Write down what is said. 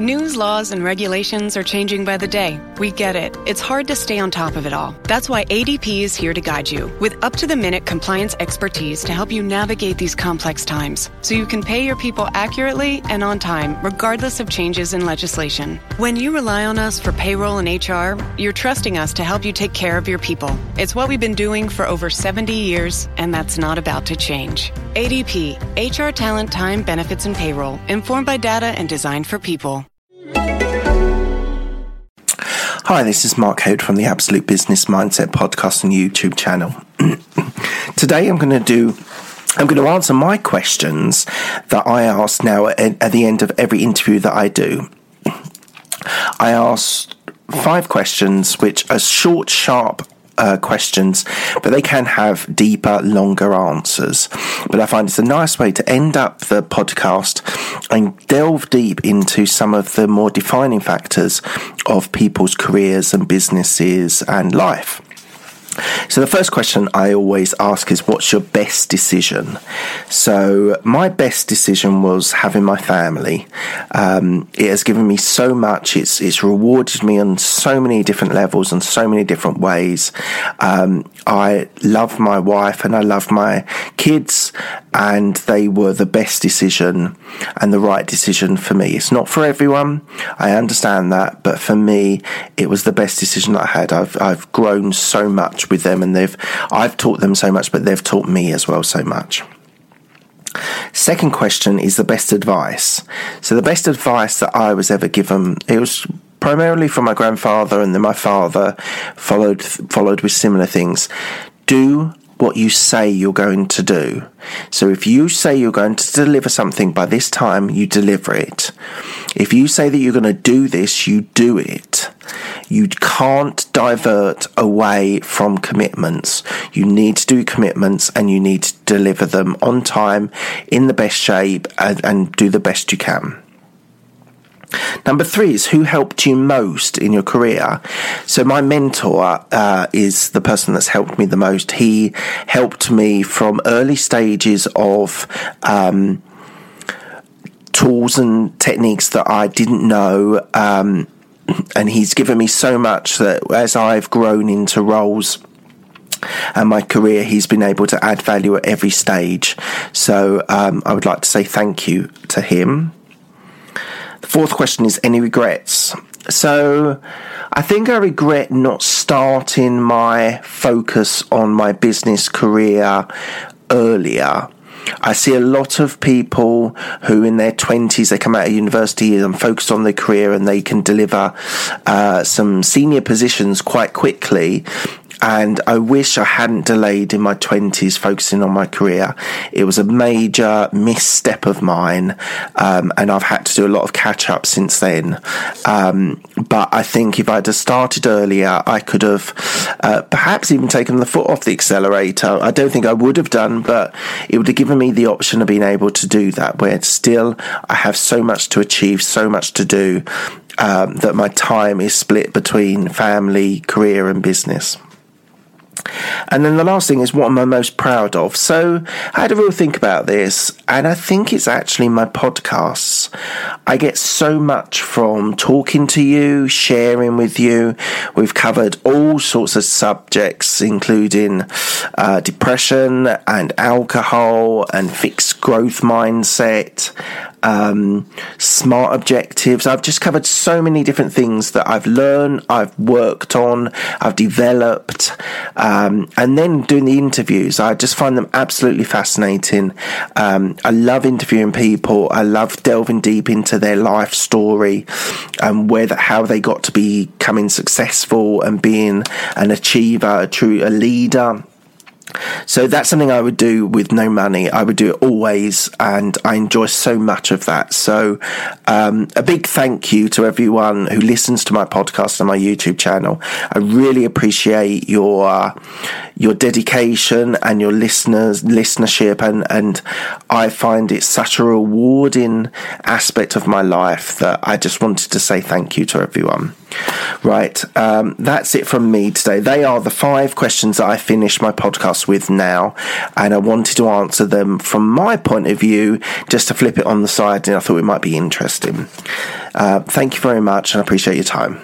News, laws, and regulations are changing by the day. We get it. It's hard to stay on top of it all. That's why ADP is here to guide you with up to the minute compliance expertise to help you navigate these complex times so you can pay your people accurately and on time, regardless of changes in legislation. When you rely on us for payroll and HR, you're trusting us to help you take care of your people. It's what we've been doing for over 70 years, and that's not about to change. ADP, HR talent, time, benefits, and payroll, informed by data and designed for people. Hi, this is Mark Hoad from the Absolute Business Mindset podcast and YouTube channel. Today I'm going to do I'm going to answer my questions that I ask now at, at the end of every interview that I do. I ask five questions which are short, sharp uh, questions, but they can have deeper, longer answers. But I find it's a nice way to end up the podcast and delve deep into some of the more defining factors of people's careers and businesses and life. So the first question I always ask is, what's your best decision? So my best decision was having my family. Um, it has given me so much. It's it's rewarded me on so many different levels and so many different ways. Um, I love my wife and I love my kids, and they were the best decision and the right decision for me. It's not for everyone. I understand that, but for me, it was the best decision I had. I've I've grown so much with them and they've I've taught them so much but they've taught me as well so much. Second question is the best advice. So the best advice that I was ever given it was primarily from my grandfather and then my father followed followed with similar things. Do what you say you're going to do. So if you say you're going to deliver something by this time, you deliver it. If you say that you're going to do this, you do it. You can't divert away from commitments. You need to do commitments and you need to deliver them on time, in the best shape, and, and do the best you can. Number three is who helped you most in your career. So my mentor uh, is the person that's helped me the most. He helped me from early stages of. Um, tools and techniques that I didn't know, um, and he's given me so much that as I've grown into roles and my career, he's been able to add value at every stage. So um, I would like to say thank you to him. Fourth question is any regrets? So I think I regret not starting my focus on my business career earlier. I see a lot of people who in their 20s, they come out of university and focus on their career and they can deliver uh, some senior positions quite quickly and I wish I hadn't delayed in my 20s focusing on my career. It was a major misstep of mine, um, and I've had to do a lot of catch up since then. Um, but I think if I'd have started earlier, I could have uh, perhaps even taken the foot off the accelerator. I don't think I would have done, but it would have given me the option of being able to do that, where still I have so much to achieve, so much to do. Um, that my time is split between family, career, and business. And then the last thing is what am I most proud of? So I had a real think about this, and I think it's actually my podcasts. I get so much from talking to you, sharing with you. We've covered all sorts of subjects, including uh, depression and alcohol and fixed growth mindset, um, smart objectives. I've just covered so many different things that I've learned, I've worked on, I've developed, um, and then doing the interviews. I just find them absolutely fascinating. Um, I love interviewing people. I love delving deep into their life story and where the, how they got to becoming successful and being an achiever, a true a leader So that's something I would do with no money. I would do it always, and I enjoy so much of that. So, um, a big thank you to everyone who listens to my podcast and my YouTube channel. I really appreciate your uh, your dedication and your listeners listenership, and and I find it such a rewarding aspect of my life that I just wanted to say thank you to everyone. Right, um, that's it from me today. They are the five questions that I finish my podcast with now, and I wanted to answer them from my point of view, just to flip it on the side, and I thought it might be interesting. Uh, thank you very much, and I appreciate your time.